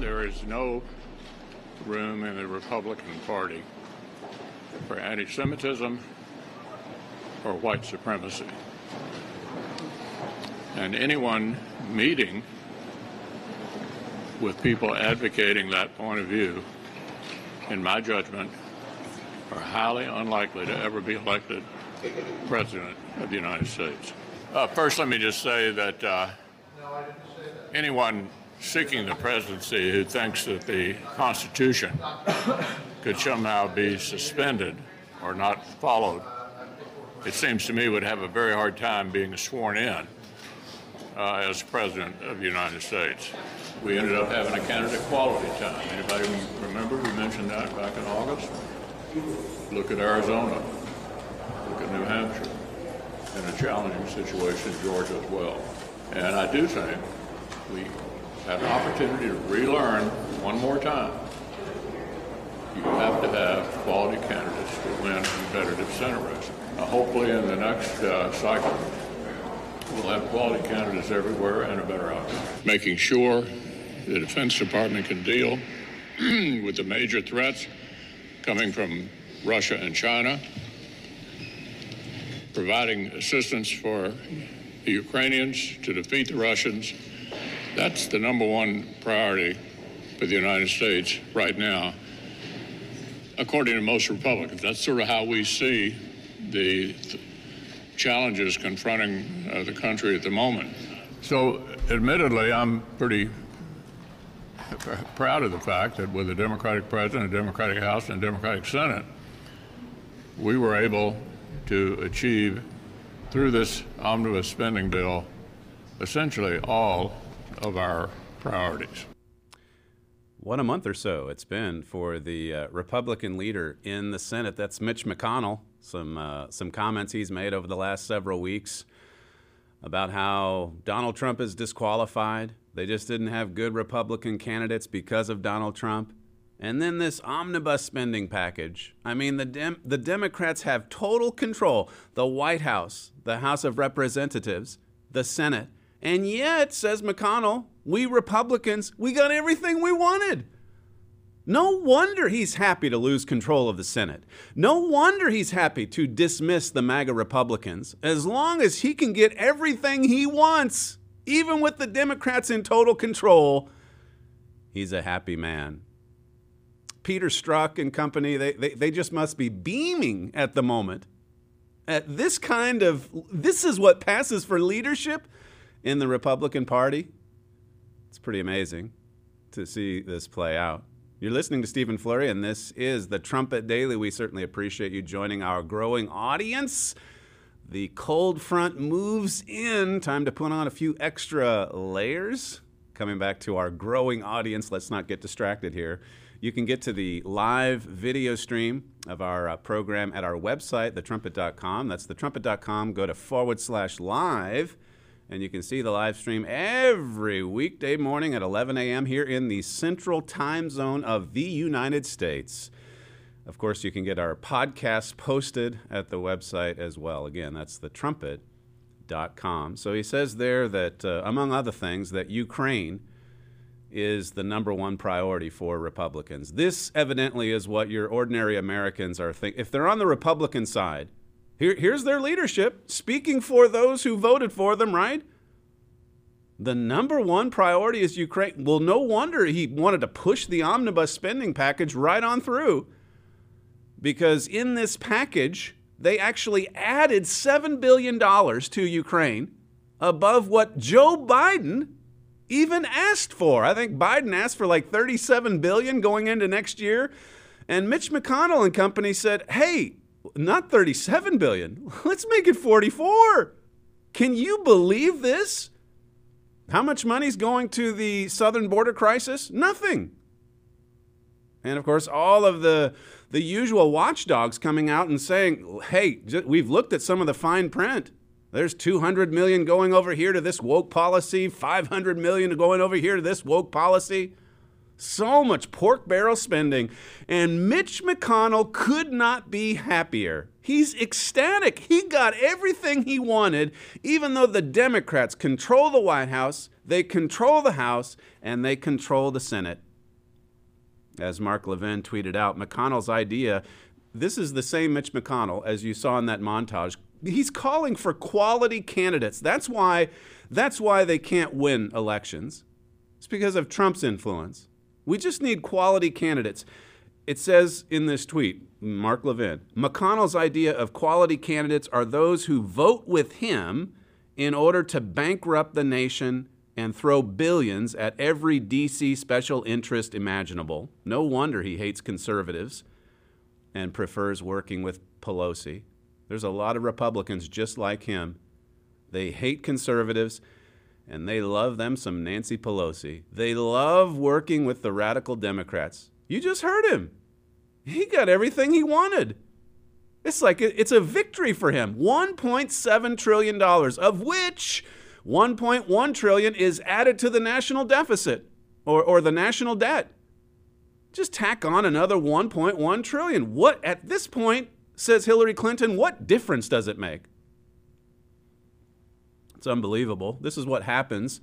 There is no room in the Republican Party for anti Semitism or white supremacy. And anyone meeting with people advocating that point of view, in my judgment, are highly unlikely to ever be elected President of the United States. Uh, first, let me just say that uh, anyone seeking the presidency who thinks that the Constitution could somehow be suspended or not followed, it seems to me would have a very hard time being sworn in uh, as President of the United States. We ended up having a candidate quality time. Anybody remember we mentioned that back in August? Look at Arizona. Look at New Hampshire. In a challenging situation in Georgia as well. And I do think we have an opportunity to relearn one more time. You have to have quality candidates to win competitive Senate races. Now, hopefully, in the next uh, cycle, we'll have quality candidates everywhere and a better outcome. Making sure the Defense Department can deal with the major threats coming from Russia and China, providing assistance for the Ukrainians to defeat the Russians. That's the number one priority for the United States right now, according to most Republicans. That's sort of how we see the th- challenges confronting uh, the country at the moment. So, admittedly, I'm pretty proud of the fact that with a Democratic president, a Democratic House, and a Democratic Senate, we were able to achieve through this omnibus spending bill essentially all of our priorities. What a month or so it's been for the uh, Republican leader in the Senate. That's Mitch McConnell. Some uh, some comments he's made over the last several weeks about how Donald Trump is disqualified. They just didn't have good Republican candidates because of Donald Trump. And then this omnibus spending package. I mean, the Dem- the Democrats have total control. The White House, the House of Representatives, the Senate, and yet, says McConnell, we Republicans, we got everything we wanted. No wonder he's happy to lose control of the Senate. No wonder he's happy to dismiss the MAGA Republicans as long as he can get everything he wants, even with the Democrats in total control. He's a happy man. Peter Strzok and company, they, they, they just must be beaming at the moment. At this kind of, this is what passes for leadership in the Republican Party. It's pretty amazing to see this play out. You're listening to Stephen Flurry, and this is the Trumpet Daily. We certainly appreciate you joining our growing audience. The cold front moves in. Time to put on a few extra layers. Coming back to our growing audience, let's not get distracted here. You can get to the live video stream of our uh, program at our website, thetrumpet.com. That's thetrumpet.com. Go to forward slash live and you can see the live stream every weekday morning at 11 a.m. here in the central time zone of the United States. Of course, you can get our podcast posted at the website as well. Again, that's thetrumpet.com. So he says there that, uh, among other things, that Ukraine is the number one priority for Republicans. This evidently is what your ordinary Americans are thinking. If they're on the Republican side, here, here's their leadership speaking for those who voted for them, right? The number one priority is Ukraine. Well, no wonder he wanted to push the omnibus spending package right on through. Because in this package, they actually added $7 billion to Ukraine above what Joe Biden even asked for. I think Biden asked for like 37 billion going into next year. And Mitch McConnell and company said, "Hey, not 37 billion. Let's make it 44. Can you believe this? How much money's going to the southern border crisis? Nothing. And of course, all of the the usual watchdogs coming out and saying, "Hey, we've looked at some of the fine print. There's 200 million going over here to this woke policy, 500 million going over here to this woke policy." So much pork barrel spending. And Mitch McConnell could not be happier. He's ecstatic. He got everything he wanted, even though the Democrats control the White House, they control the House, and they control the Senate. As Mark Levin tweeted out, McConnell's idea this is the same Mitch McConnell as you saw in that montage. He's calling for quality candidates. That's why that's why they can't win elections. It's because of Trump's influence. We just need quality candidates. It says in this tweet, Mark Levin, McConnell's idea of quality candidates are those who vote with him in order to bankrupt the nation and throw billions at every DC special interest imaginable. No wonder he hates conservatives and prefers working with Pelosi. There's a lot of Republicans just like him. They hate conservatives and they love them some Nancy Pelosi. They love working with the radical Democrats. You just heard him. He got everything he wanted. It's like it's a victory for him. 1.7 trillion dollars of which 1.1 trillion is added to the national deficit or, or the national debt. Just tack on another 1.1 trillion. What at this point, says Hillary Clinton, what difference does it make? It's unbelievable. This is what happens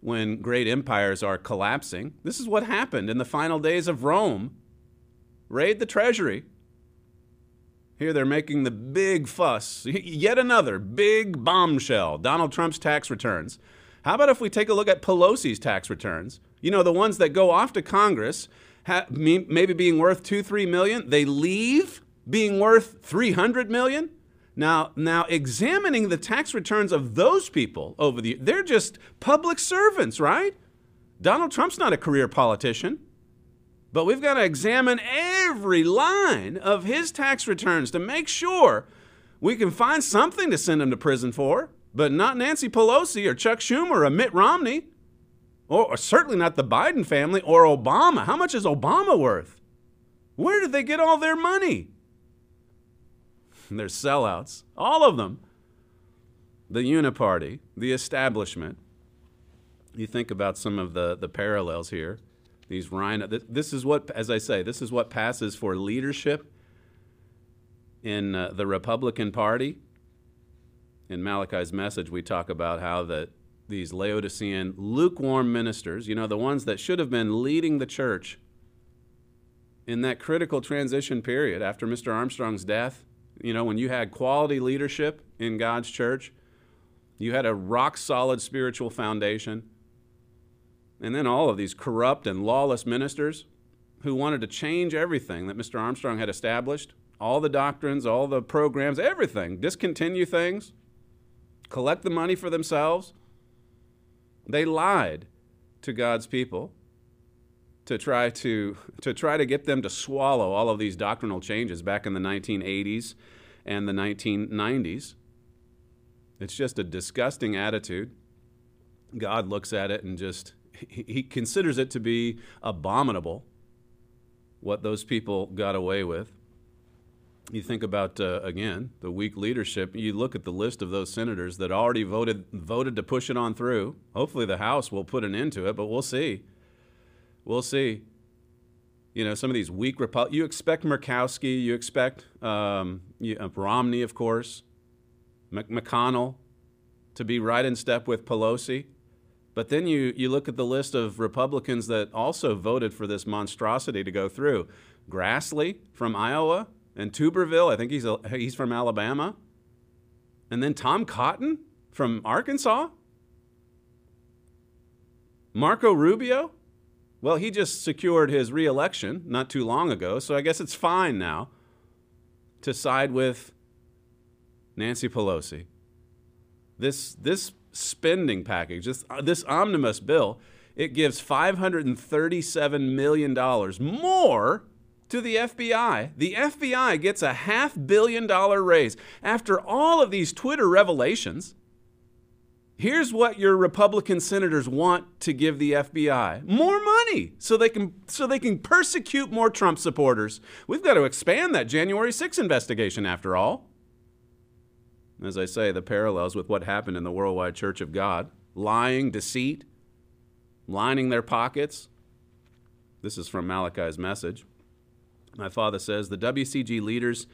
when great empires are collapsing. This is what happened in the final days of Rome. Raid the treasury, here they're making the big fuss. Yet another big bombshell Donald Trump's tax returns. How about if we take a look at Pelosi's tax returns? You know, the ones that go off to Congress, maybe being worth two, three million, they leave being worth 300 million. Now, now examining the tax returns of those people over the they're just public servants, right? Donald Trump's not a career politician. But we've got to examine every line of his tax returns to make sure we can find something to send him to prison for, but not Nancy Pelosi or Chuck Schumer or Mitt Romney, or, or certainly not the Biden family or Obama. How much is Obama worth? Where did they get all their money? They're sellouts, all of them. The Uniparty, the establishment. You think about some of the, the parallels here these rhino. This is what, as I say, this is what passes for leadership in uh, the Republican Party. In Malachi's message, we talk about how that these Laodicean lukewarm ministers, you know, the ones that should have been leading the church in that critical transition period after Mr. Armstrong's death, you know, when you had quality leadership in God's church, you had a rock solid spiritual foundation and then all of these corrupt and lawless ministers who wanted to change everything that Mr. Armstrong had established all the doctrines, all the programs, everything, discontinue things, collect the money for themselves. They lied to God's people to try to, to try to get them to swallow all of these doctrinal changes back in the 1980s and the 1990s. It's just a disgusting attitude. God looks at it and just he considers it to be abominable what those people got away with. You think about uh, again the weak leadership. You look at the list of those senators that already voted voted to push it on through. Hopefully, the House will put an end to it, but we'll see. We'll see. You know, some of these weak Repu- You expect Murkowski. You expect um, you, uh, Romney, of course, McConnell, to be right in step with Pelosi. But then you, you look at the list of Republicans that also voted for this monstrosity to go through. Grassley from Iowa and Tuberville, I think he's, a, he's from Alabama. And then Tom Cotton from Arkansas. Marco Rubio, well, he just secured his reelection not too long ago, so I guess it's fine now to side with Nancy Pelosi. This, this spending package, this, uh, this omnibus bill, it gives $537 million more to the FBI. The FBI gets a half billion dollar raise. After all of these Twitter revelations, Here's what your Republican senators want to give the FBI. More money so they can so they can persecute more Trump supporters. We've got to expand that January 6 investigation after all. As I say, the parallels with what happened in the Worldwide Church of God, lying, deceit, lining their pockets. This is from Malachi's message. My father says the WCG leaders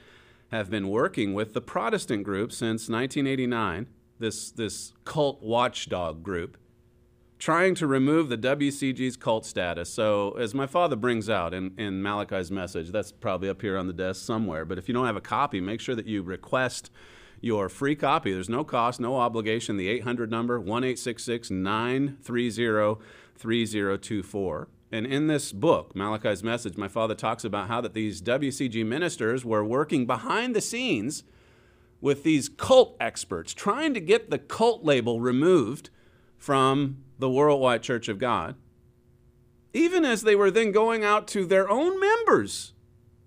have been working with the Protestant group since 1989 this, this cult watchdog group, trying to remove the WCG's cult status. So, as my father brings out in, in Malachi's message, that's probably up here on the desk somewhere. But if you don't have a copy, make sure that you request your free copy. There's no cost, no obligation. The 800 number, 1 930 3024. And in this book, Malachi's Message, my father talks about how that these WCG ministers were working behind the scenes with these cult experts trying to get the cult label removed from the Worldwide Church of God, even as they were then going out to their own members,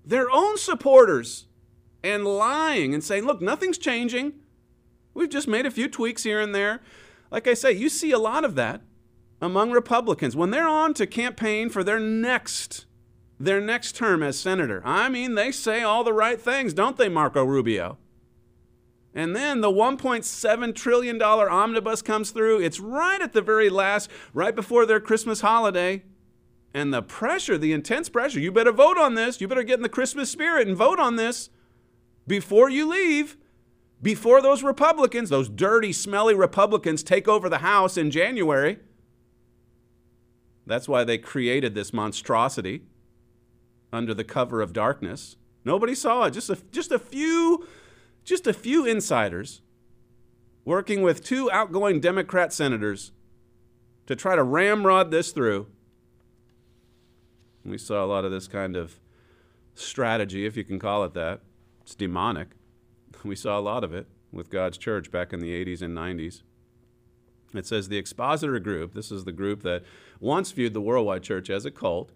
their own supporters, and lying and saying, look, nothing's changing. We've just made a few tweaks here and there. Like I say, you see a lot of that among Republicans when they're on to campaign for their next their next term as senator. I mean, they say all the right things, don't they, Marco Rubio? And then the $1.7 trillion omnibus comes through. It's right at the very last, right before their Christmas holiday. And the pressure, the intense pressure, you better vote on this. You better get in the Christmas spirit and vote on this before you leave, before those Republicans, those dirty, smelly Republicans, take over the House in January. That's why they created this monstrosity under the cover of darkness. Nobody saw it. Just a, just a few just a few insiders working with two outgoing Democrat senators to try to ramrod this through. We saw a lot of this kind of strategy, if you can call it that. It's demonic. We saw a lot of it with God's church back in the 80s and 90s. It says the expositor group, this is the group that once viewed the worldwide church as a cult,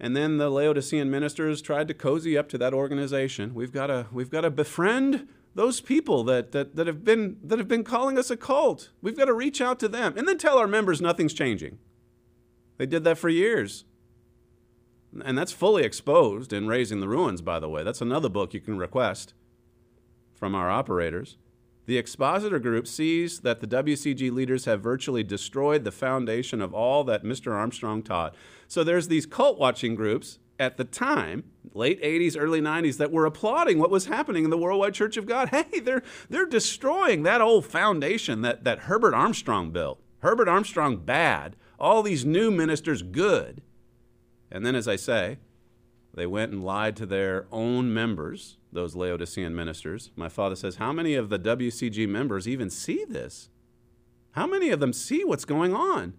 and then the Laodicean ministers tried to cozy up to that organization. We've got to, we've got to befriend those people that, that, that, have been, that have been calling us a cult. We've got to reach out to them and then tell our members nothing's changing. They did that for years. And that's fully exposed in Raising the Ruins, by the way. That's another book you can request from our operators. The expositor group sees that the WCG leaders have virtually destroyed the foundation of all that Mr. Armstrong taught. So there's these cult watching groups at the time, late 80s, early 90s, that were applauding what was happening in the Worldwide Church of God. Hey, they're, they're destroying that old foundation that, that Herbert Armstrong built. Herbert Armstrong bad, all these new ministers good. And then, as I say, they went and lied to their own members, those Laodicean ministers. My father says, How many of the WCG members even see this? How many of them see what's going on?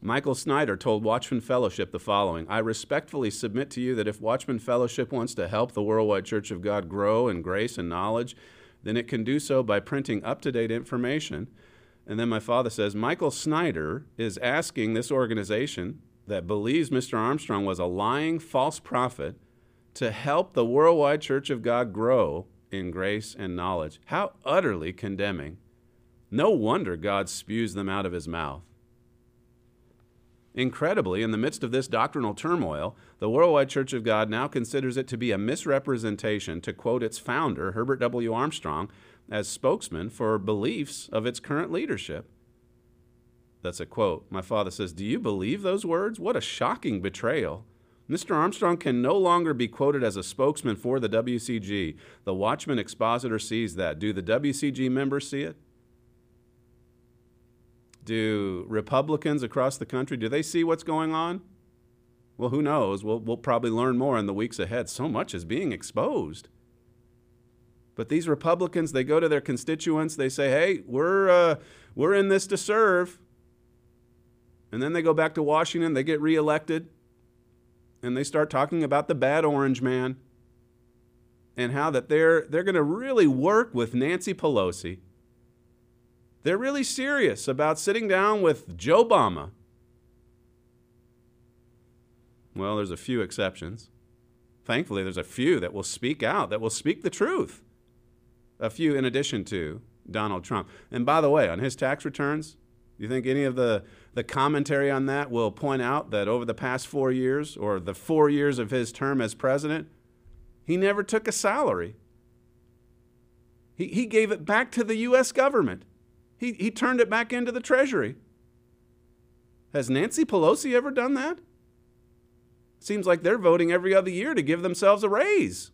Michael Snyder told Watchman Fellowship the following I respectfully submit to you that if Watchman Fellowship wants to help the Worldwide Church of God grow in grace and knowledge, then it can do so by printing up to date information. And then my father says Michael Snyder is asking this organization that believes Mr. Armstrong was a lying false prophet to help the Worldwide Church of God grow in grace and knowledge. How utterly condemning. No wonder God spews them out of his mouth. Incredibly, in the midst of this doctrinal turmoil, the Worldwide Church of God now considers it to be a misrepresentation to quote its founder, Herbert W. Armstrong, as spokesman for beliefs of its current leadership. That's a quote. My father says, Do you believe those words? What a shocking betrayal. Mr. Armstrong can no longer be quoted as a spokesman for the WCG. The Watchman expositor sees that. Do the WCG members see it? Do Republicans across the country, do they see what's going on? Well, who knows? We'll, we'll probably learn more in the weeks ahead. So much is being exposed. But these Republicans, they go to their constituents, they say, hey, we're, uh, we're in this to serve. And then they go back to Washington, they get reelected, and they start talking about the bad orange man and how that they're, they're going to really work with Nancy Pelosi they're really serious about sitting down with Joe Obama. Well, there's a few exceptions. Thankfully, there's a few that will speak out, that will speak the truth. A few in addition to Donald Trump. And by the way, on his tax returns, do you think any of the, the commentary on that will point out that over the past four years, or the four years of his term as president, he never took a salary? He, he gave it back to the U.S. government. He, he turned it back into the Treasury. Has Nancy Pelosi ever done that? Seems like they're voting every other year to give themselves a raise.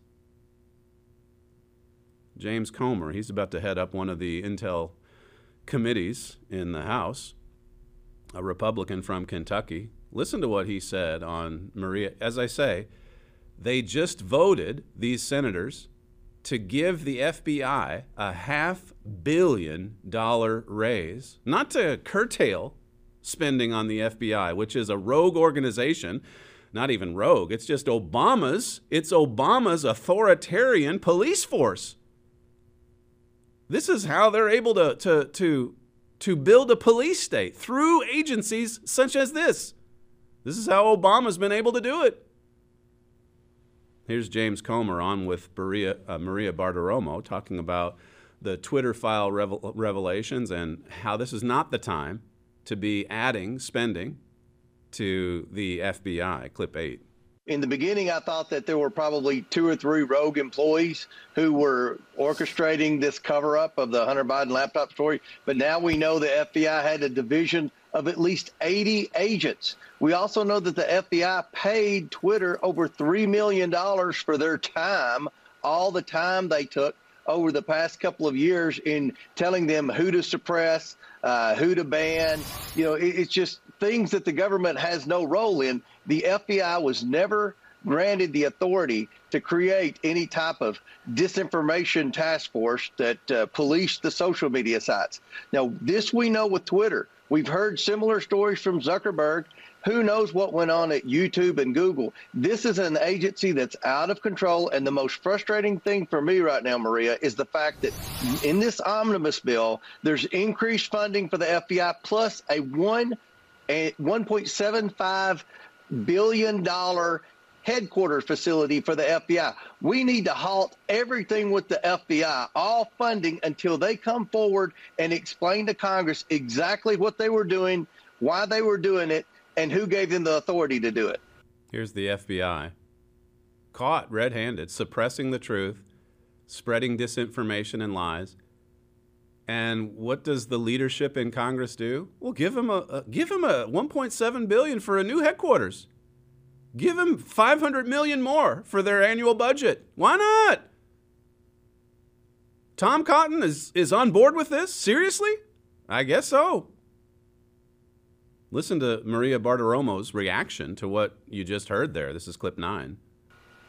James Comer, he's about to head up one of the Intel committees in the House, a Republican from Kentucky. Listen to what he said on Maria. As I say, they just voted, these senators, to give the FBI a half billion dollar raise, not to curtail spending on the FBI, which is a rogue organization. Not even rogue, it's just Obama's, it's Obama's authoritarian police force. This is how they're able to, to, to, to build a police state through agencies such as this. This is how Obama's been able to do it. Here's James Comer on with Maria, uh, Maria Bartiromo talking about the Twitter file revel- revelations and how this is not the time to be adding spending to the FBI. Clip 8 in the beginning, I thought that there were probably two or three rogue employees who were orchestrating this cover up of the Hunter Biden laptop story. But now we know the FBI had a division of at least 80 agents. We also know that the FBI paid Twitter over $3 million for their time, all the time they took over the past couple of years in telling them who to suppress, uh, who to ban. You know, it, it's just things that the government has no role in. The FBI was never granted the authority to create any type of disinformation task force that uh, policed the social media sites. Now, this we know with Twitter. We've heard similar stories from Zuckerberg. Who knows what went on at YouTube and Google? This is an agency that's out of control. And the most frustrating thing for me right now, Maria, is the fact that in this omnibus bill, there's increased funding for the FBI plus a one a 1.75 billion dollar headquarters facility for the FBI. We need to halt everything with the FBI, all funding until they come forward and explain to Congress exactly what they were doing, why they were doing it, and who gave them the authority to do it. Here's the FBI caught red handed, suppressing the truth, spreading disinformation and lies. And what does the leadership in Congress do? Well, give him a, a give him a 1.7 billion for a new headquarters. Give them 500 million more for their annual budget. Why not? Tom Cotton is, is on board with this? Seriously? I guess so. Listen to Maria Bartiromo's reaction to what you just heard there. This is clip nine.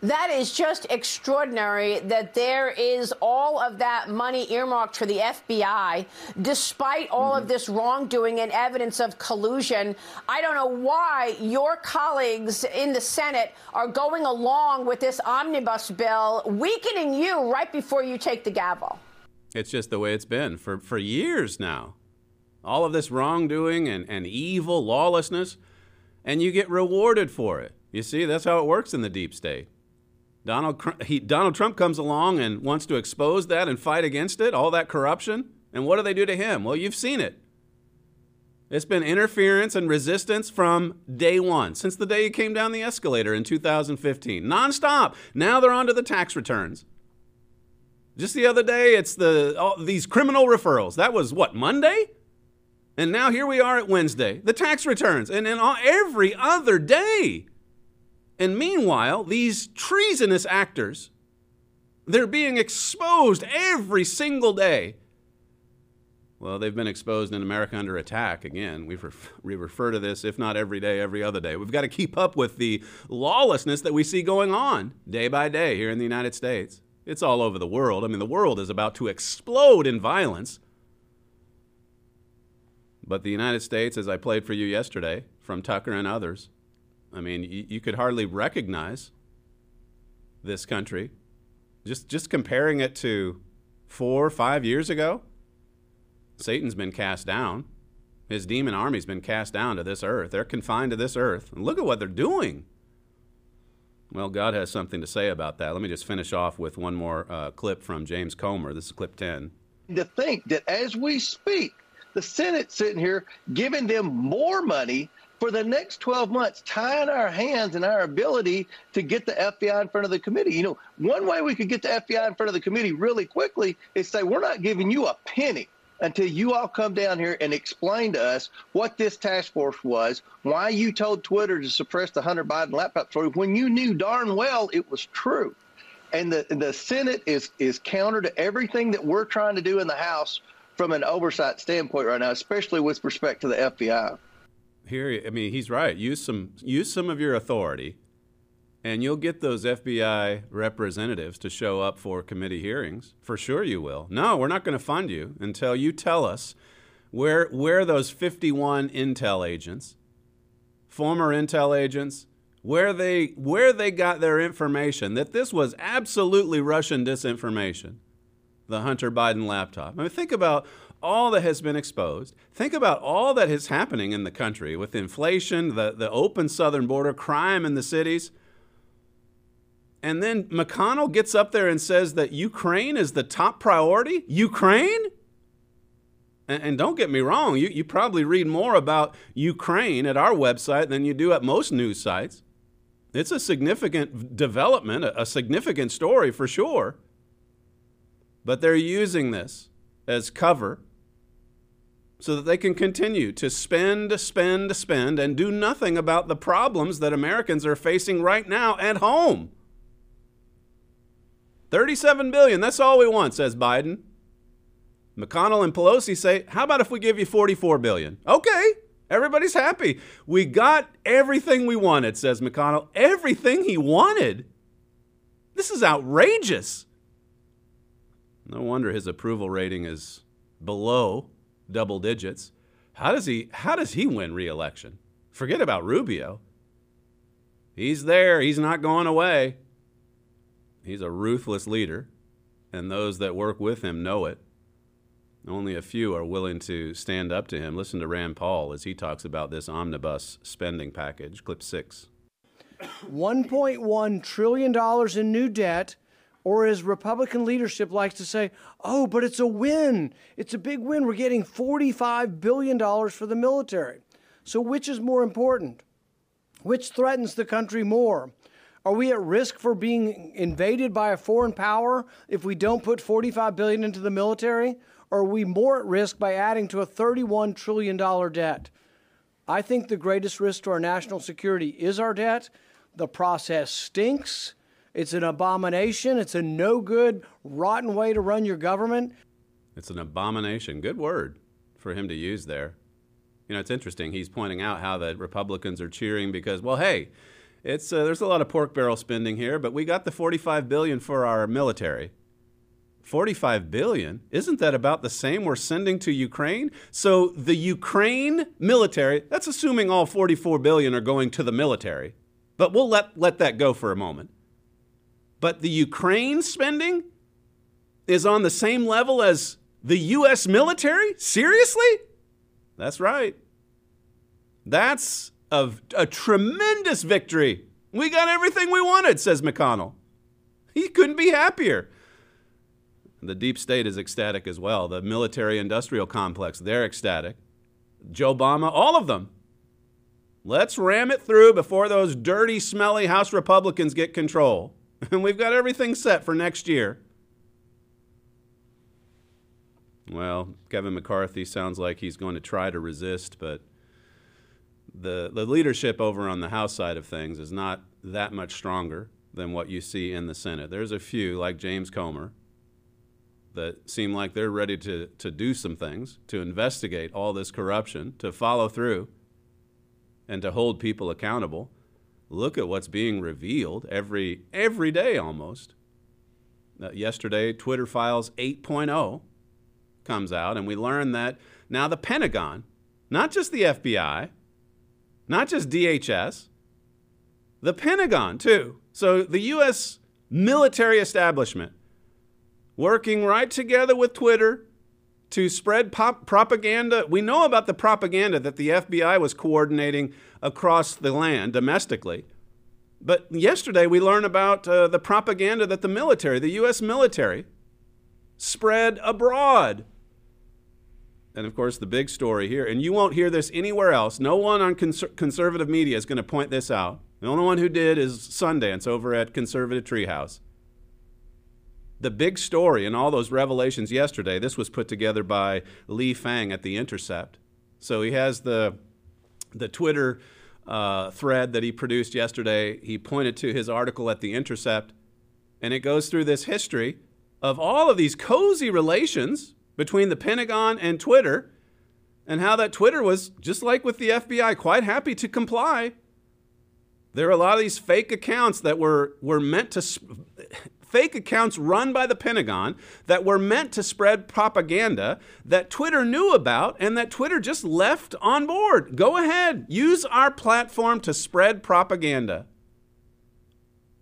That is just extraordinary that there is all of that money earmarked for the FBI, despite all mm-hmm. of this wrongdoing and evidence of collusion. I don't know why your colleagues in the Senate are going along with this omnibus bill, weakening you right before you take the gavel. It's just the way it's been for, for years now. All of this wrongdoing and, and evil, lawlessness, and you get rewarded for it. You see, that's how it works in the deep state. Donald, he, Donald Trump comes along and wants to expose that and fight against it, all that corruption. And what do they do to him? Well, you've seen it. It's been interference and resistance from day one, since the day he came down the escalator in 2015. Nonstop. Now they're on to the tax returns. Just the other day, it's the all, these criminal referrals. That was what, Monday? And now here we are at Wednesday, the tax returns. And then every other day, and meanwhile, these treasonous actors, they're being exposed every single day. Well, they've been exposed in America under attack. Again, we ref- we refer to this, if not every day, every other day. We've got to keep up with the lawlessness that we see going on day by day here in the United States. It's all over the world. I mean, the world is about to explode in violence. But the United States, as I played for you yesterday from Tucker and others, I mean, you, you could hardly recognize this country. Just, just comparing it to four or five years ago, Satan's been cast down. His demon army's been cast down to this earth. They're confined to this earth. And look at what they're doing. Well, God has something to say about that. Let me just finish off with one more uh, clip from James Comer. This is clip 10. to think that as we speak, the Senate sitting here giving them more money for the next 12 months, tying our hands and our ability to get the FBI in front of the committee. You know, one way we could get the FBI in front of the committee really quickly is say, we're not giving you a penny until you all come down here and explain to us what this task force was, why you told Twitter to suppress the Hunter Biden laptop story when you knew darn well it was true. And the, the Senate is, is counter to everything that we're trying to do in the House from an oversight standpoint right now, especially with respect to the FBI here I mean he's right. Use some use some of your authority and you'll get those FBI representatives to show up for committee hearings. For sure you will. No, we're not going to fund you until you tell us where where those 51 intel agents, former intel agents, where they where they got their information that this was absolutely Russian disinformation. The Hunter Biden laptop. I mean think about all that has been exposed. Think about all that is happening in the country with inflation, the, the open southern border, crime in the cities. And then McConnell gets up there and says that Ukraine is the top priority? Ukraine? And, and don't get me wrong, you, you probably read more about Ukraine at our website than you do at most news sites. It's a significant development, a, a significant story for sure. But they're using this as cover so that they can continue to spend, spend, spend, and do nothing about the problems that Americans are facing right now at home. 37 billion, that's all we want, says Biden. McConnell and Pelosi say, "How about if we give you 44 billion?" Okay, everybody's happy. We got everything we wanted, says McConnell. Everything he wanted. This is outrageous. No wonder his approval rating is below double digits. How does he how does he win re-election? Forget about Rubio. He's there, he's not going away. He's a ruthless leader, and those that work with him know it. Only a few are willing to stand up to him. Listen to Rand Paul as he talks about this omnibus spending package. Clip 6. $1.1 trillion in new debt or as Republican leadership likes to say, oh, but it's a win. It's a big win. We're getting $45 billion for the military. So, which is more important? Which threatens the country more? Are we at risk for being invaded by a foreign power if we don't put 45 billion into the military? Or are we more at risk by adding to a 31 trillion dollar debt? I think the greatest risk to our national security is our debt. The process stinks. It's an abomination. It's a no good, rotten way to run your government. It's an abomination. Good word for him to use there. You know, it's interesting. He's pointing out how the Republicans are cheering because, well, hey, it's uh, there's a lot of pork barrel spending here, but we got the 45 billion for our military. 45 billion? Isn't that about the same we're sending to Ukraine? So the Ukraine military, that's assuming all 44 billion are going to the military. But we'll let let that go for a moment. But the Ukraine spending is on the same level as the U.S. military? Seriously? That's right. That's a, a tremendous victory. We got everything we wanted, says McConnell. He couldn't be happier. The deep state is ecstatic as well. The military industrial complex, they're ecstatic. Joe Obama, all of them. Let's ram it through before those dirty, smelly House Republicans get control. And we've got everything set for next year. Well, Kevin McCarthy sounds like he's going to try to resist, but the, the leadership over on the House side of things is not that much stronger than what you see in the Senate. There's a few, like James Comer, that seem like they're ready to, to do some things, to investigate all this corruption, to follow through, and to hold people accountable look at what's being revealed every every day almost. Uh, yesterday, Twitter Files 8.0 comes out, and we learn that now the Pentagon, not just the FBI, not just DHS, the Pentagon too. So the U.S. military establishment working right together with Twitter to spread propaganda. We know about the propaganda that the FBI was coordinating across the land domestically. But yesterday we learned about uh, the propaganda that the military, the U.S. military, spread abroad. And of course, the big story here, and you won't hear this anywhere else. No one on cons- conservative media is going to point this out. The only one who did is Sundance over at Conservative Treehouse. The big story in all those revelations yesterday, this was put together by Lee Fang at The Intercept. So he has the, the Twitter uh, thread that he produced yesterday. He pointed to his article at The Intercept, and it goes through this history of all of these cozy relations between the Pentagon and Twitter, and how that Twitter was, just like with the FBI, quite happy to comply. There are a lot of these fake accounts that were, were meant to, fake accounts run by the Pentagon that were meant to spread propaganda that Twitter knew about and that Twitter just left on board. Go ahead, use our platform to spread propaganda.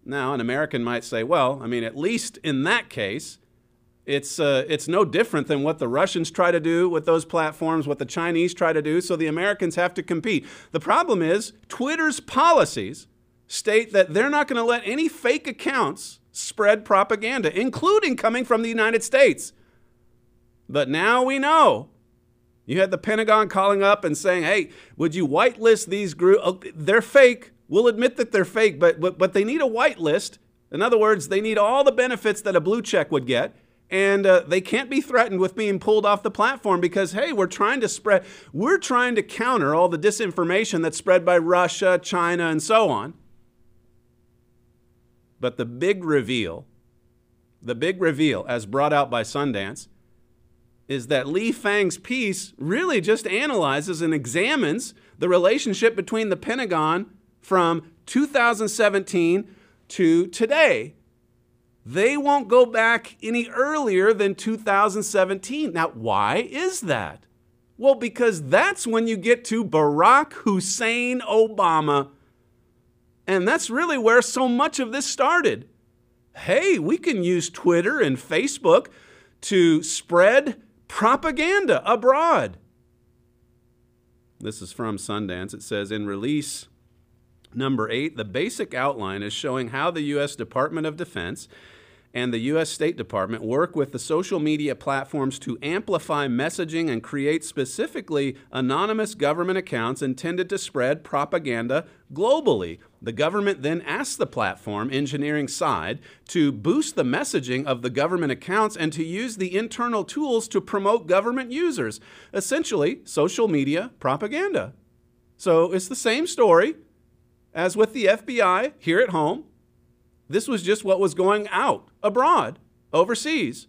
Now, an American might say, well, I mean, at least in that case, it's, uh, it's no different than what the Russians try to do with those platforms, what the Chinese try to do, so the Americans have to compete. The problem is, Twitter's policies state that they're not going to let any fake accounts spread propaganda, including coming from the United States. But now we know. You had the Pentagon calling up and saying, hey, would you whitelist these groups? Oh, they're fake. We'll admit that they're fake, but, but, but they need a whitelist. In other words, they need all the benefits that a blue check would get. And uh, they can't be threatened with being pulled off the platform because, hey, we're trying to spread, we're trying to counter all the disinformation that's spread by Russia, China, and so on. But the big reveal, the big reveal, as brought out by Sundance, is that Lee Fang's piece really just analyzes and examines the relationship between the Pentagon from 2017 to today. They won't go back any earlier than 2017. Now, why is that? Well, because that's when you get to Barack Hussein Obama and that's really where so much of this started. Hey, we can use Twitter and Facebook to spread propaganda abroad. This is from Sundance. It says in release number eight, the basic outline is showing how the U.S. Department of Defense and the U.S. State Department work with the social media platforms to amplify messaging and create specifically anonymous government accounts intended to spread propaganda globally. The government then asks the platform engineering side to boost the messaging of the government accounts and to use the internal tools to promote government users. Essentially, social media propaganda. So it's the same story as with the FBI here at home this was just what was going out abroad, overseas.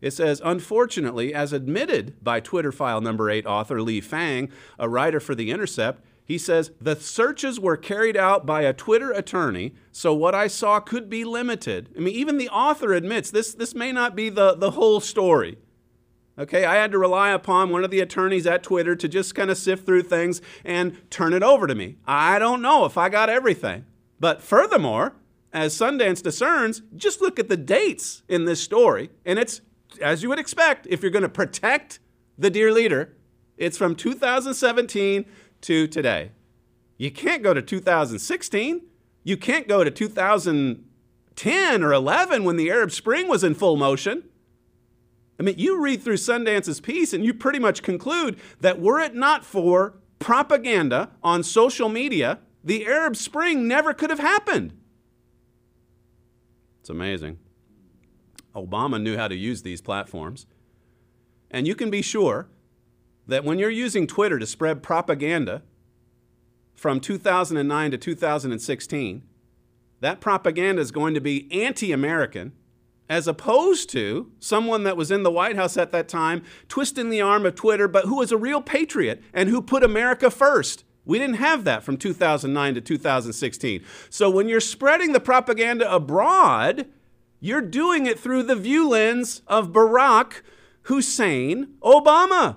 It says, unfortunately, as admitted by Twitter file number eight author Lee Fang, a writer for The Intercept, he says, the searches were carried out by a Twitter attorney, so what I saw could be limited. I mean, even the author admits this, this may not be the, the whole story. Okay, I had to rely upon one of the attorneys at Twitter to just kind of sift through things and turn it over to me. I don't know if I got everything. But furthermore, as Sundance discerns, just look at the dates in this story. And it's, as you would expect, if you're going to protect the dear leader, it's from 2017 to today. You can't go to 2016. You can't go to 2010 or 11 when the Arab Spring was in full motion. I mean, you read through Sundance's piece and you pretty much conclude that were it not for propaganda on social media, the Arab Spring never could have happened. It's amazing. Obama knew how to use these platforms. And you can be sure that when you're using Twitter to spread propaganda from 2009 to 2016, that propaganda is going to be anti American, as opposed to someone that was in the White House at that time, twisting the arm of Twitter, but who was a real patriot and who put America first. We didn't have that from 2009 to 2016. So when you're spreading the propaganda abroad, you're doing it through the view lens of Barack Hussein Obama.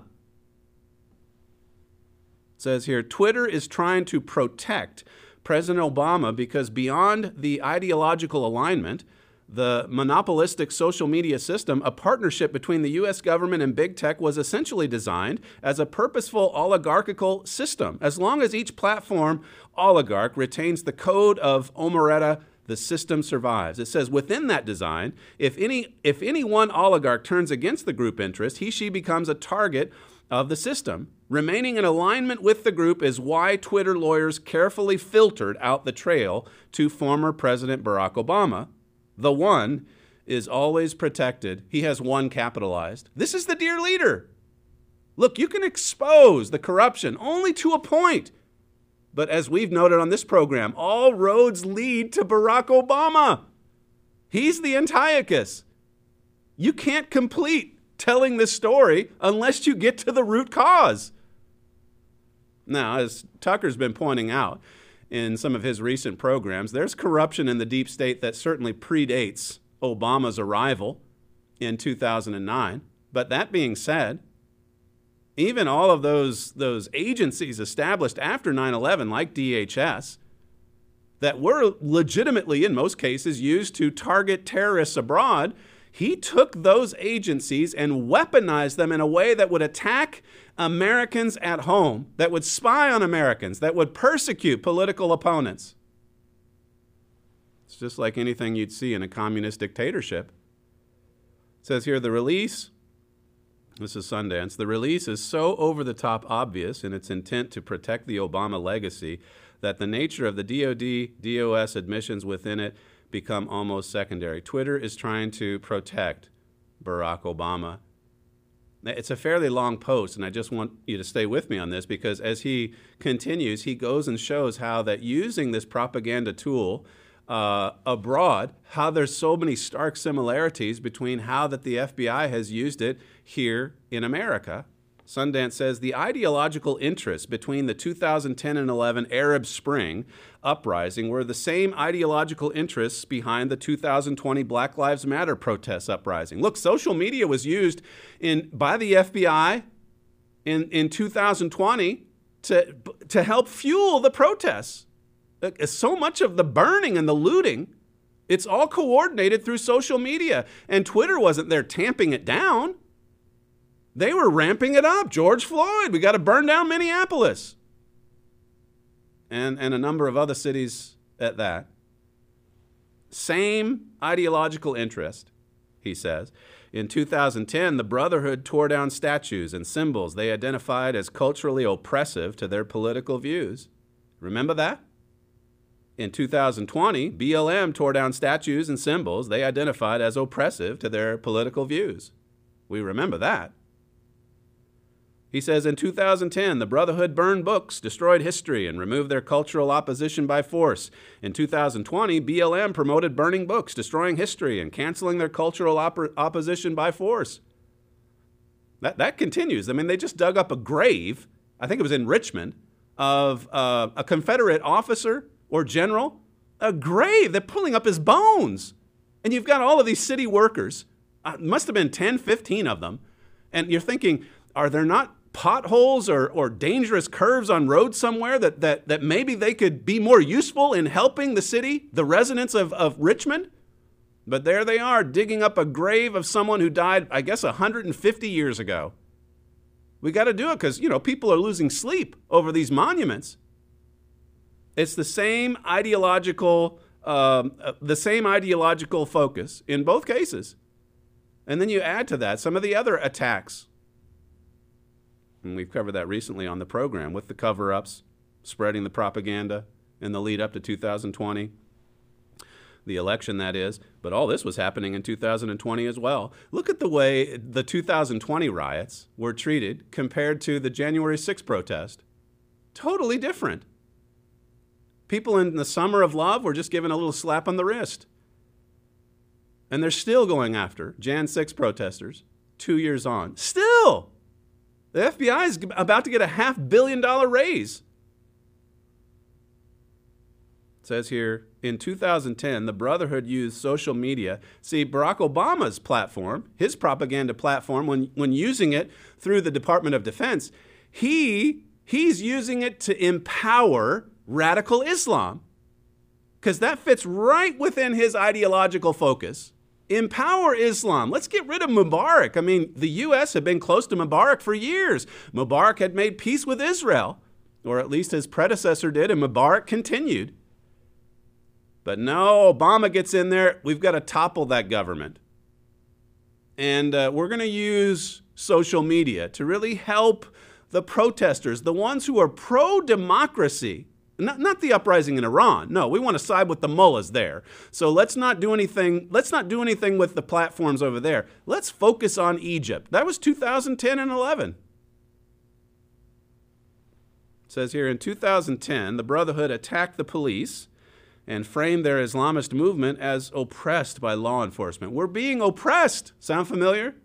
It says here Twitter is trying to protect President Obama because beyond the ideological alignment, the monopolistic social media system, a partnership between the US government and big tech was essentially designed as a purposeful oligarchical system. As long as each platform oligarch retains the code of Omerta the system survives. It says within that design, if any if any one oligarch turns against the group interest, he she becomes a target of the system. Remaining in alignment with the group is why Twitter lawyers carefully filtered out the trail to former President Barack Obama. The one is always protected. He has one capitalized. This is the dear leader. Look, you can expose the corruption only to a point. But as we've noted on this program, all roads lead to Barack Obama. He's the Antiochus. You can't complete telling this story unless you get to the root cause. Now, as Tucker's been pointing out in some of his recent programs, there's corruption in the deep state that certainly predates Obama's arrival in 2009. But that being said, even all of those, those agencies established after 9 11, like DHS, that were legitimately, in most cases, used to target terrorists abroad, he took those agencies and weaponized them in a way that would attack Americans at home, that would spy on Americans, that would persecute political opponents. It's just like anything you'd see in a communist dictatorship. It says here the release, this is Sundance, the release is so over the top obvious in its intent to protect the Obama legacy that the nature of the DoD, DOS admissions within it become almost secondary. Twitter is trying to protect Barack Obama. It's a fairly long post, and I just want you to stay with me on this because as he continues, he goes and shows how that using this propaganda tool uh, abroad, how there's so many stark similarities between how that the FBI has used it here in America Sundance says the ideological interests between the 2010 and 11 Arab Spring uprising were the same ideological interests behind the 2020 Black Lives Matter protests uprising. Look, social media was used in by the FBI in, in 2020 to, to help fuel the protests. So much of the burning and the looting, it's all coordinated through social media. And Twitter wasn't there tamping it down. They were ramping it up. George Floyd, we got to burn down Minneapolis. And, and a number of other cities at that. Same ideological interest, he says. In 2010, the Brotherhood tore down statues and symbols they identified as culturally oppressive to their political views. Remember that? In 2020, BLM tore down statues and symbols they identified as oppressive to their political views. We remember that. He says in 2010, the Brotherhood burned books, destroyed history, and removed their cultural opposition by force. In 2020, BLM promoted burning books, destroying history, and canceling their cultural op- opposition by force. That, that continues. I mean, they just dug up a grave, I think it was in Richmond, of uh, a Confederate officer or general. A grave. They're pulling up his bones. And you've got all of these city workers, uh, must have been 10, 15 of them. And you're thinking, are there not potholes or, or dangerous curves on roads somewhere that, that, that maybe they could be more useful in helping the city, the residents of, of Richmond? But there they are, digging up a grave of someone who died, I guess, 150 years ago. We got to do it because, you know, people are losing sleep over these monuments. It's the same ideological, um, uh, the same ideological focus in both cases. And then you add to that some of the other attacks and we've covered that recently on the program with the cover ups, spreading the propaganda in the lead up to 2020, the election, that is. But all this was happening in 2020 as well. Look at the way the 2020 riots were treated compared to the January 6th protest. Totally different. People in the summer of love were just given a little slap on the wrist. And they're still going after Jan 6 protesters two years on. Still! The FBI is about to get a half billion dollar raise. It says here in 2010, the Brotherhood used social media. See, Barack Obama's platform, his propaganda platform, when, when using it through the Department of Defense, he, he's using it to empower radical Islam because that fits right within his ideological focus. Empower Islam. Let's get rid of Mubarak. I mean, the U.S. had been close to Mubarak for years. Mubarak had made peace with Israel, or at least his predecessor did, and Mubarak continued. But no, Obama gets in there. We've got to topple that government. And uh, we're going to use social media to really help the protesters, the ones who are pro democracy. Not, not the uprising in Iran. No, we want to side with the mullahs there. So let's not do anything. Let's not do anything with the platforms over there. Let's focus on Egypt. That was 2010 and 11. It says here in 2010, the Brotherhood attacked the police and framed their Islamist movement as oppressed by law enforcement. We're being oppressed. Sound familiar?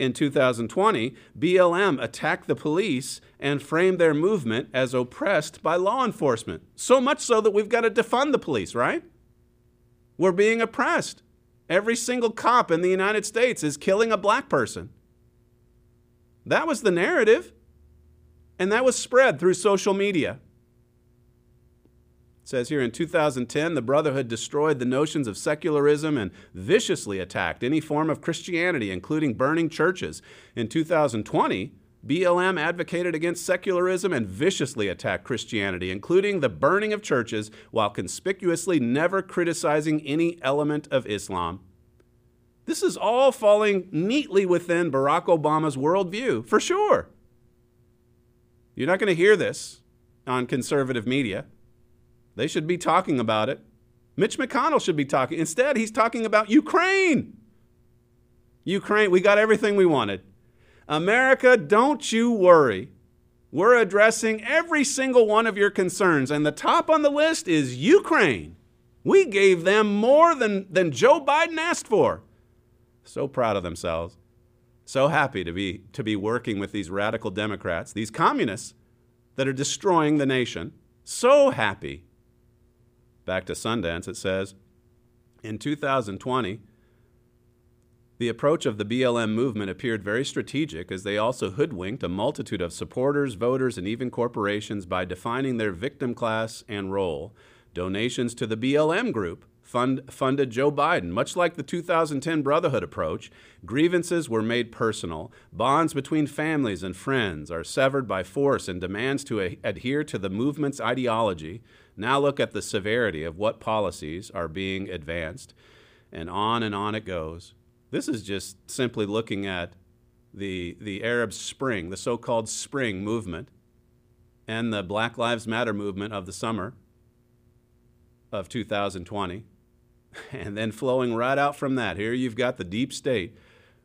In 2020, BLM attacked the police and framed their movement as oppressed by law enforcement. So much so that we've got to defund the police, right? We're being oppressed. Every single cop in the United States is killing a black person. That was the narrative. And that was spread through social media. Says here in 2010, the Brotherhood destroyed the notions of secularism and viciously attacked any form of Christianity, including burning churches. In 2020, BLM advocated against secularism and viciously attacked Christianity, including the burning of churches, while conspicuously never criticizing any element of Islam. This is all falling neatly within Barack Obama's worldview, for sure. You're not going to hear this on conservative media. They should be talking about it. Mitch McConnell should be talking. Instead, he's talking about Ukraine. Ukraine, we got everything we wanted. America, don't you worry. We're addressing every single one of your concerns, and the top on the list is Ukraine. We gave them more than, than Joe Biden asked for. So proud of themselves so happy to be, to be working with these radical Democrats, these communists that are destroying the nation. So happy. Back to Sundance, it says In 2020, the approach of the BLM movement appeared very strategic as they also hoodwinked a multitude of supporters, voters, and even corporations by defining their victim class and role. Donations to the BLM group fund, funded Joe Biden. Much like the 2010 Brotherhood approach, grievances were made personal. Bonds between families and friends are severed by force and demands to a- adhere to the movement's ideology. Now look at the severity of what policies are being advanced. And on and on it goes. This is just simply looking at the, the Arab Spring, the so called Spring movement, and the Black Lives Matter movement of the summer of 2020. And then flowing right out from that, here you've got the deep state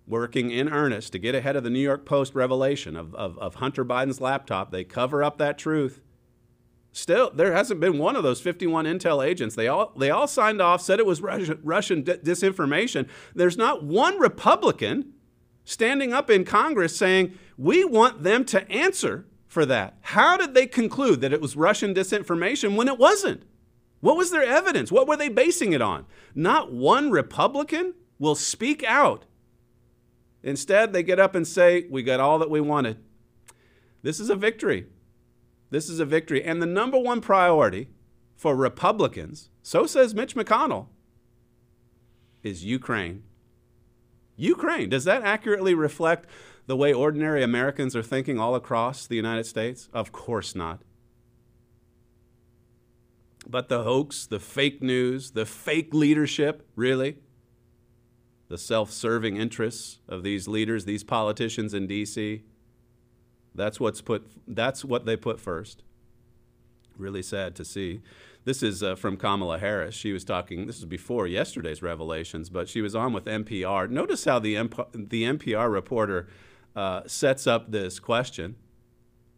working in earnest to get ahead of the New York Post revelation of, of, of, Hunter Biden's laptop. They cover up that truth. Still, there hasn't been one of those 51 intel agents. They all, they all signed off, said it was Russian, Russian disinformation. There's not one Republican standing up in Congress saying, we want them to answer for that. How did they conclude that it was Russian disinformation when it wasn't? What was their evidence? What were they basing it on? Not one Republican will speak out. Instead, they get up and say, We got all that we wanted. This is a victory. This is a victory. And the number one priority for Republicans, so says Mitch McConnell, is Ukraine. Ukraine. Does that accurately reflect the way ordinary Americans are thinking all across the United States? Of course not. But the hoax, the fake news, the fake leadership, really? The self serving interests of these leaders, these politicians in D.C., that's, what's put, that's what they put first. Really sad to see. This is uh, from Kamala Harris. She was talking, this is before yesterday's revelations, but she was on with NPR. Notice how the, MP- the NPR reporter uh, sets up this question.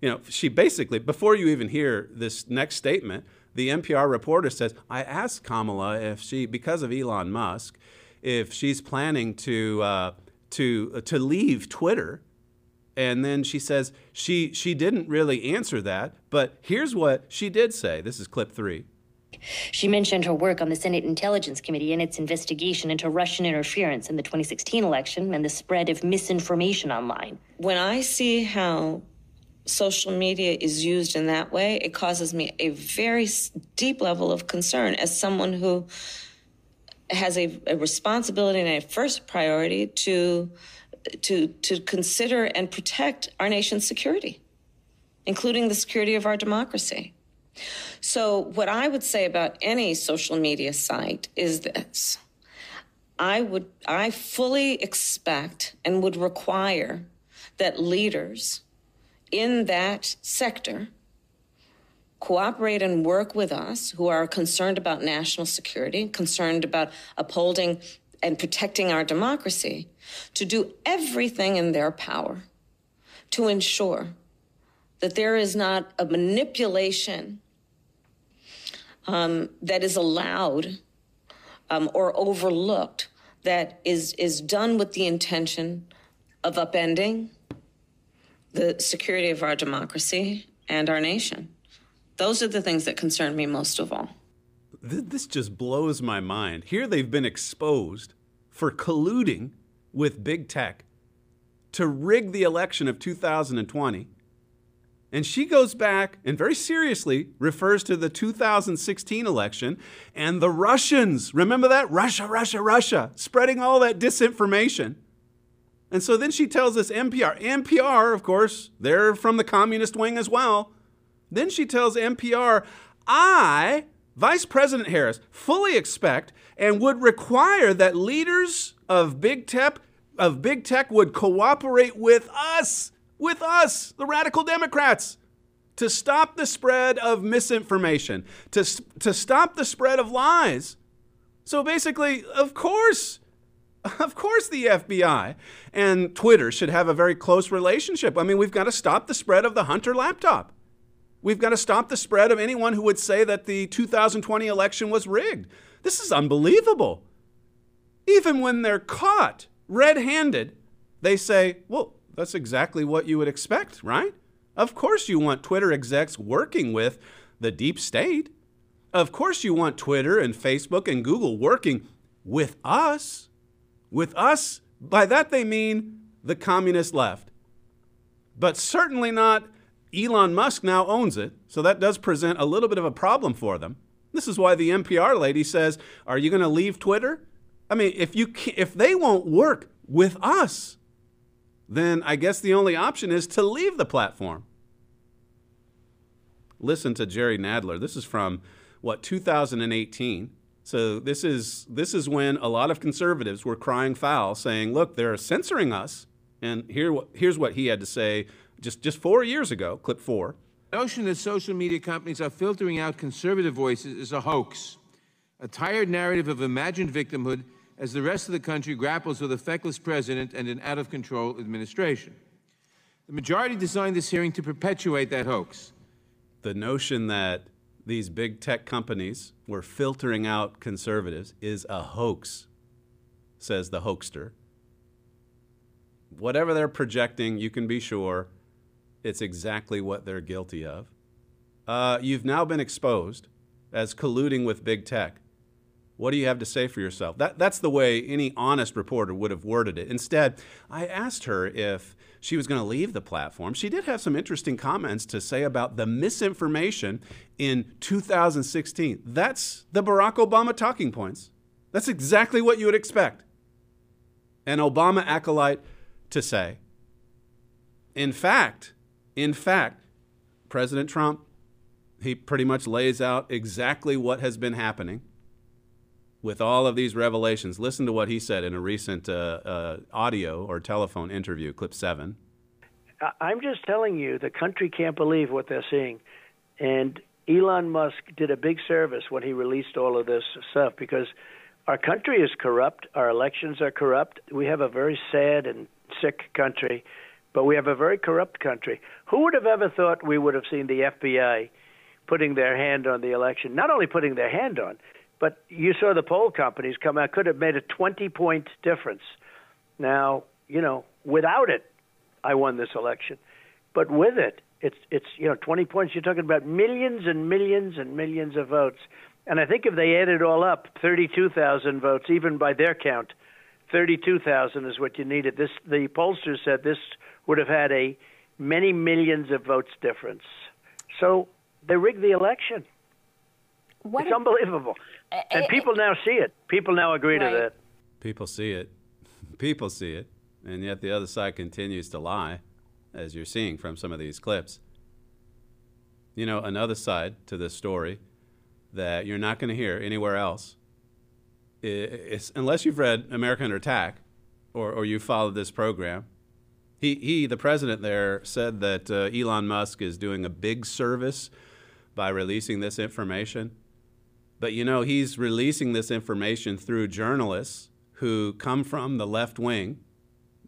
You know, she basically, before you even hear this next statement, the NPR reporter says, I asked Kamala if she, because of Elon Musk, if she's planning to, uh, to, uh, to leave Twitter. And then she says she, she didn't really answer that, but here's what she did say. This is clip three. She mentioned her work on the Senate Intelligence Committee and its investigation into Russian interference in the 2016 election and the spread of misinformation online. When I see how social media is used in that way, it causes me a very deep level of concern as someone who has a, a responsibility and a first priority to to to consider and protect our nation's security, including the security of our democracy. So, what I would say about any social media site is this I would, I fully expect and would require that leaders in that sector cooperate and work with us who are concerned about national security, concerned about upholding and protecting our democracy, to do everything in their power to ensure that there is not a manipulation um, that is allowed um, or overlooked that is, is done with the intention of upending the security of our democracy and our nation. Those are the things that concern me most of all. This just blows my mind. Here they've been exposed for colluding with big tech to rig the election of 2020. And she goes back and very seriously refers to the 2016 election and the Russians. Remember that? Russia, Russia, Russia, spreading all that disinformation. And so then she tells us NPR. NPR, of course, they're from the communist wing as well. Then she tells NPR, I, Vice President Harris, fully expect and would require that leaders of big tech of big tech would cooperate with us, with us, the radical Democrats, to stop the spread of misinformation, to, to stop the spread of lies. So basically, of course, of course, the FBI and Twitter should have a very close relationship. I mean, we've got to stop the spread of the Hunter laptop. We've got to stop the spread of anyone who would say that the 2020 election was rigged. This is unbelievable. Even when they're caught red handed, they say, well, that's exactly what you would expect, right? Of course, you want Twitter execs working with the deep state. Of course, you want Twitter and Facebook and Google working with us. With us, by that they mean the communist left. But certainly not Elon Musk now owns it, so that does present a little bit of a problem for them. This is why the NPR lady says, "Are you going to leave Twitter?" I mean, if you if they won't work with us, then I guess the only option is to leave the platform. Listen to Jerry Nadler. This is from what 2018. So this is this is when a lot of conservatives were crying foul, saying, "Look, they're censoring us." And here, here's what he had to say just just four years ago. Clip four. The notion that social media companies are filtering out conservative voices is a hoax, a tired narrative of imagined victimhood as the rest of the country grapples with a feckless president and an out of control administration. The majority designed this hearing to perpetuate that hoax. The notion that these big tech companies were filtering out conservatives is a hoax, says the hoaxer. Whatever they're projecting, you can be sure it's exactly what they're guilty of. Uh, you've now been exposed as colluding with big tech. What do you have to say for yourself? That, that's the way any honest reporter would have worded it. Instead, I asked her if she was going to leave the platform. She did have some interesting comments to say about the misinformation in 2016. That's the Barack Obama talking points. That's exactly what you would expect an Obama acolyte to say. In fact, in fact, President Trump, he pretty much lays out exactly what has been happening with all of these revelations. Listen to what he said in a recent uh, uh, audio or telephone interview, clip seven. I'm just telling you, the country can't believe what they're seeing. And Elon Musk did a big service when he released all of this stuff because our country is corrupt, our elections are corrupt. We have a very sad and sick country, but we have a very corrupt country. Who would have ever thought we would have seen the FBI putting their hand on the election? Not only putting their hand on, but you saw the poll companies come out, could have made a 20 point difference. Now, you know, without it, I won this election. But with it, it's, it's you know, 20 points, you're talking about millions and millions and millions of votes. And I think if they add it all up, 32,000 votes, even by their count, 32,000 is what you needed. This, the pollsters said this would have had a many millions of votes difference. So they rigged the election. What it's unbelievable. Uh, and people now see it. People now agree right. to that. People see it. People see it. And yet the other side continues to lie, as you're seeing from some of these clips. you know, another side to this story that you're not going to hear anywhere else. It's, unless you've read America Under Attack or, or you followed this program. He, he, the president there, said that uh, Elon Musk is doing a big service by releasing this information. But you know, he's releasing this information through journalists who come from the left wing.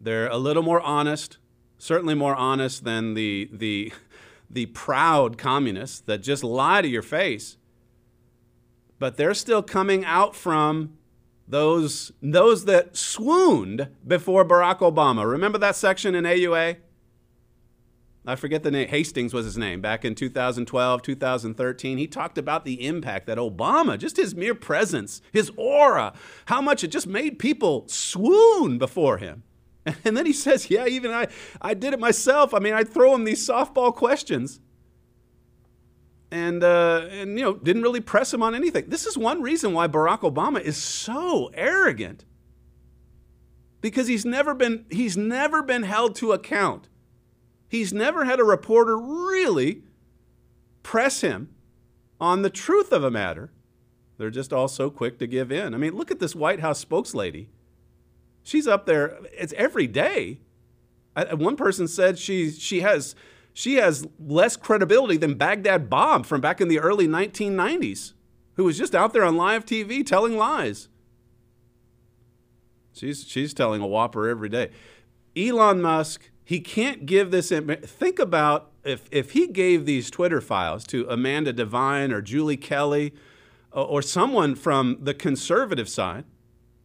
They're a little more honest, certainly more honest than the, the, the proud communists that just lie to your face. But they're still coming out from those, those that swooned before Barack Obama. Remember that section in AUA? I forget the name, Hastings was his name, back in 2012, 2013. He talked about the impact that Obama, just his mere presence, his aura, how much it just made people swoon before him. And then he says, Yeah, even I, I did it myself. I mean, I'd throw him these softball questions and, uh, and, you know, didn't really press him on anything. This is one reason why Barack Obama is so arrogant because he's never been, he's never been held to account He's never had a reporter really press him on the truth of a matter. They're just all so quick to give in. I mean, look at this White House spokeslady. She's up there. It's every day. one person said she she has she has less credibility than Baghdad Bob from back in the early 1990s, who was just out there on live TV telling lies. She's she's telling a whopper every day. Elon Musk he can't give this. Think about if, if he gave these Twitter files to Miranda Devine or Julie Kelly or, or someone from the conservative side,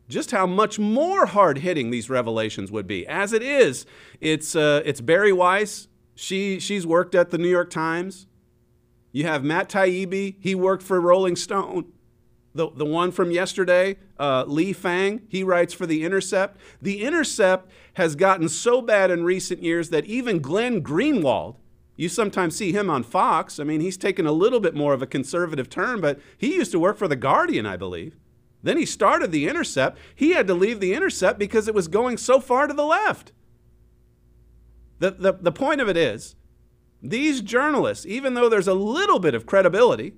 just how much more hard hitting these revelations would be. As it is, it's, uh, it's Bari Weiss. She, she's worked at the New York Times. You have Matt Taibbi. He worked for Rolling Stone. The, the one from yesterday, uh, Lee Fang, he writes for The Intercept. The Intercept has gotten so bad in recent years that even Glenn Greenwald, you sometimes see him on Fox. I mean, he's taken a little bit more of a conservative turn, but he used to work for The Guardian, I believe. Then he started The Intercept. He had to leave The Intercept because it was going so far to the left. The, the, the point of it is, these journalists, even though there's a little bit of credibility,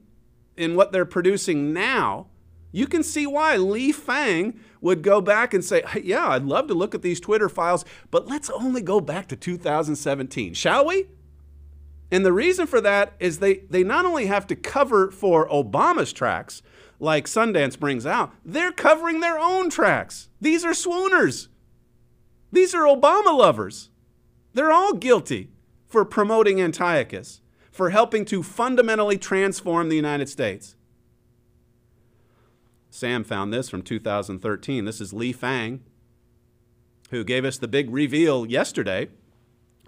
in what they're producing now, you can see why Lee Fang would go back and say, Yeah, I'd love to look at these Twitter files, but let's only go back to 2017, shall we? And the reason for that is they, they not only have to cover for Obama's tracks, like Sundance brings out, they're covering their own tracks. These are swooners. These are Obama lovers. They're all guilty for promoting Antiochus for helping to fundamentally transform the United States. Sam found this from 2013. This is Lee Fang, who gave us the big reveal yesterday.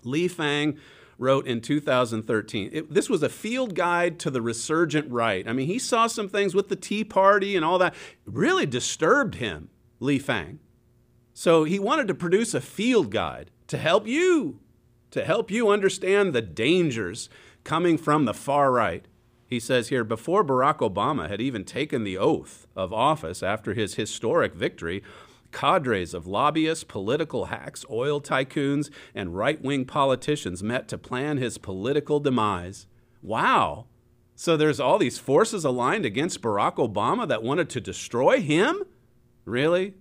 Lee Fang wrote in 2013. It, this was a field guide to the resurgent right. I mean, he saw some things with the Tea Party and all that. It really disturbed him, Lee Fang. So he wanted to produce a field guide to help you, to help you understand the dangers coming from the far right. He says here before Barack Obama had even taken the oath of office after his historic victory, cadres of lobbyists, political hacks, oil tycoons, and right wing politicians met to plan his political demise. Wow! So there's all these forces aligned against Barack Obama that wanted to destroy him? Really?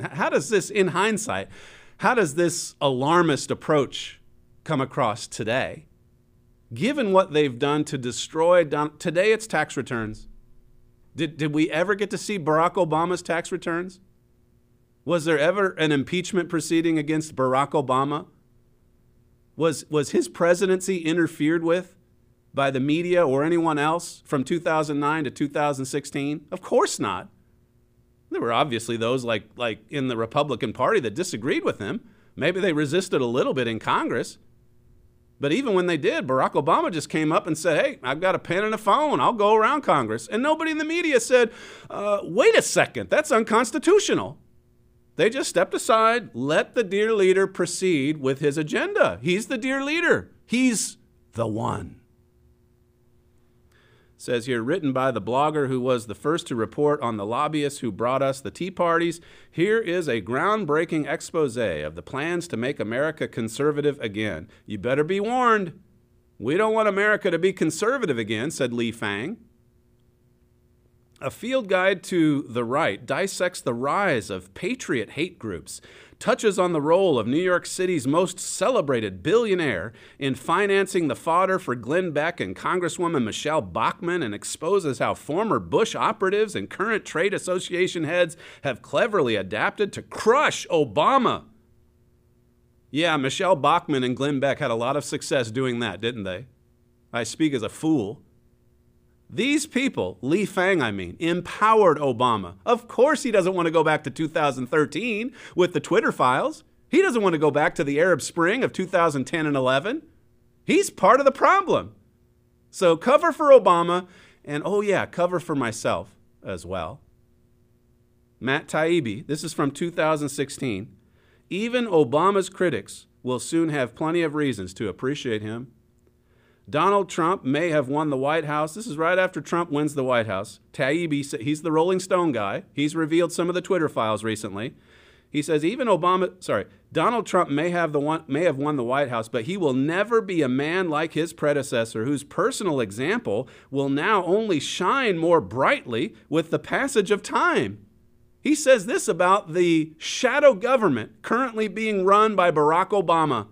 How does this, in hindsight, how does this alarmist approach come across today? given what they've done to destroy, today it's tax returns. Did, did we ever get to see Barack Obama's tax returns? Was there ever an impeachment proceeding against Barack Obama? Was, was his presidency interfered with by the media or anyone else from 2009 to 2016? Of course not. There were obviously those like, like in the Republican Party that disagreed with him. Maybe they resisted a little bit in Congress. But even when they did, Barack Obama just came up and said, Hey, I've got a pen and a phone. I'll go around Congress. And nobody in the media said, uh, Wait a second, that's unconstitutional. They just stepped aside, let the dear leader proceed with his agenda. He's the dear leader, he's the one says here, written by the blogger who was the first to report on the lobbyists who brought us the Tea Parties, here is a groundbreaking expose of the plans to make America conservative again. You better be warned. We don't want America to be conservative again, said Lee Fang. A field guide to the right dissects the rise of patriot hate groups, touches on the role of New York City's most celebrated billionaire in financing the fodder for Glenn Beck and Congresswoman Michele Bachmann, and exposes how former Bush operatives and current trade association heads have cleverly adapted to crush Obama. Yeah, Michele Bachmann and Glenn Beck had a lot of success doing that, didn't they? I speak as a fool. These people, Lee Fang, I mean, empowered Obama. Of course, he doesn't want to go back to 2013 with the Twitter files. He doesn't want to go back to the Arab Spring of 2010 and 11. He's part of the problem. So, cover for Obama, and oh, yeah, cover for myself as well. Matt Taibbi, this is from 2016. Even Obama's critics will soon have plenty of reasons to appreciate him. Donald Trump may have won the White House. This is right after Trump wins the White House. Taibbi, he's the Rolling Stone guy. He's revealed some of the Twitter files recently. He says even Obama, sorry, Donald Trump may have the one, may have won the White House, but he will never be a man like his predecessor, whose personal example will now only shine more brightly with the passage of time. He says this about the shadow government currently being run by Barack Obama.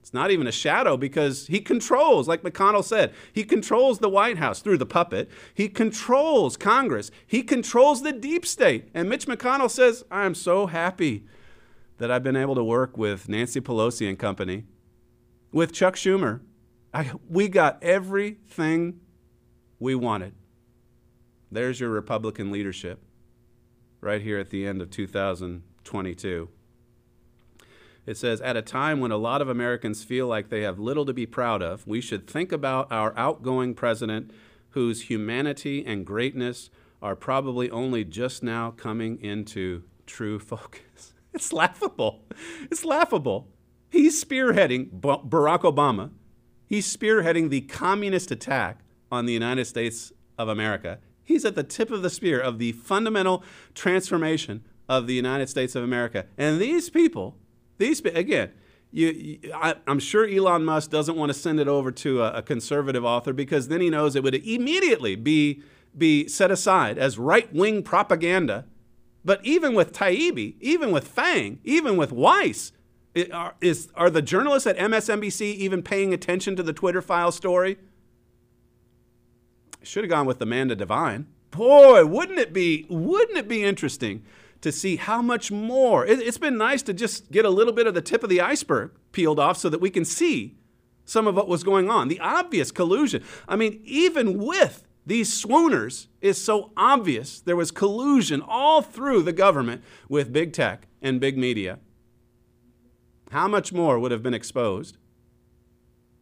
It's not even a shadow because he controls, like McConnell said, he controls the White House through the puppet. He controls Congress. He controls the deep state. And Mitch McConnell says, I am so happy that I've been able to work with Nancy Pelosi and company, with Chuck Schumer. I, we got everything we wanted. There's your Republican leadership right here at the end of 2022. It says, At a time when a lot of Americans feel like they have little to be proud of, we should think about our outgoing president whose humanity and greatness are probably only just now coming into true focus. It's laughable. It's laughable. He's spearheading Barack Obama. He's spearheading the communist attack on the United States of America. He's at the tip of the spear of the fundamental transformation of the United States of America. And these people these again, you, you, I, am sure Elon Musk doesn't want to send it over to a, a, conservative author because then he knows it would immediately be be set aside as right wing propaganda. But even with Taibbi, even with Fang, even with Weiss, it, are, is, are the journalists at MSNBC even paying attention to the Twitter file story? Should have gone with Miranda Devine. Boy, wouldn't it be? Wouldn't it be interesting to see how much more. It, has been nice to just get a little bit of the tip of the iceberg peeled off so that we can see some of what was going on. The obvious collusion. I mean, even with these swooners, is so obvious there was collusion all through the government with big tech and big media. How much more would have been exposed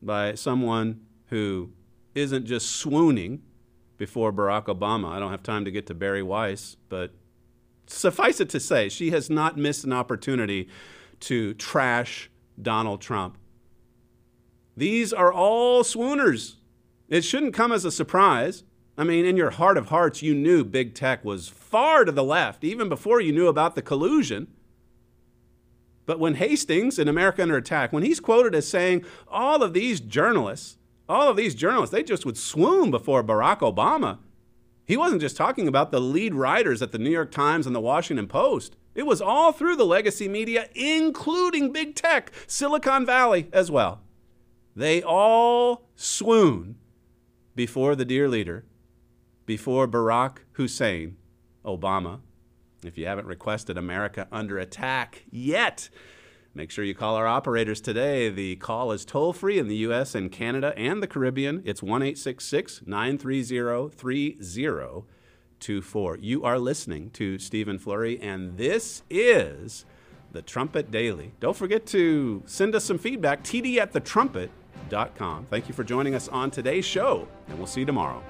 by someone who isn't just swooning before Barack Obama? I don't have time to get to Bari Weiss, but suffice it to say, she has not missed an opportunity to trash Donald Trump. These are all swooners. It shouldn't come as a surprise. I mean, in your heart of hearts, you knew big tech was far to the left, even before you knew about the collusion. But when Hastings in America Under Attack, when he's quoted as saying all of these journalists, all of these journalists, they just would swoon before Barack Obama. He wasn't just talking about the lead writers at the New York Times and the Washington Post. It was all through the legacy media, including big tech, Silicon Valley as well. They all swoon before the dear leader, before Barack Hussein Obama. If you haven't requested America under attack yet, Make sure you call our operators today. The call is toll free in the U.S. and Canada and the Caribbean. It's 1 930 3024. You are listening to Stephen Flurry, and this is the Trumpet Daily. Don't forget to send us some feedback, td at thetrumpet.com. Thank you for joining us on today's show, and we'll see you tomorrow.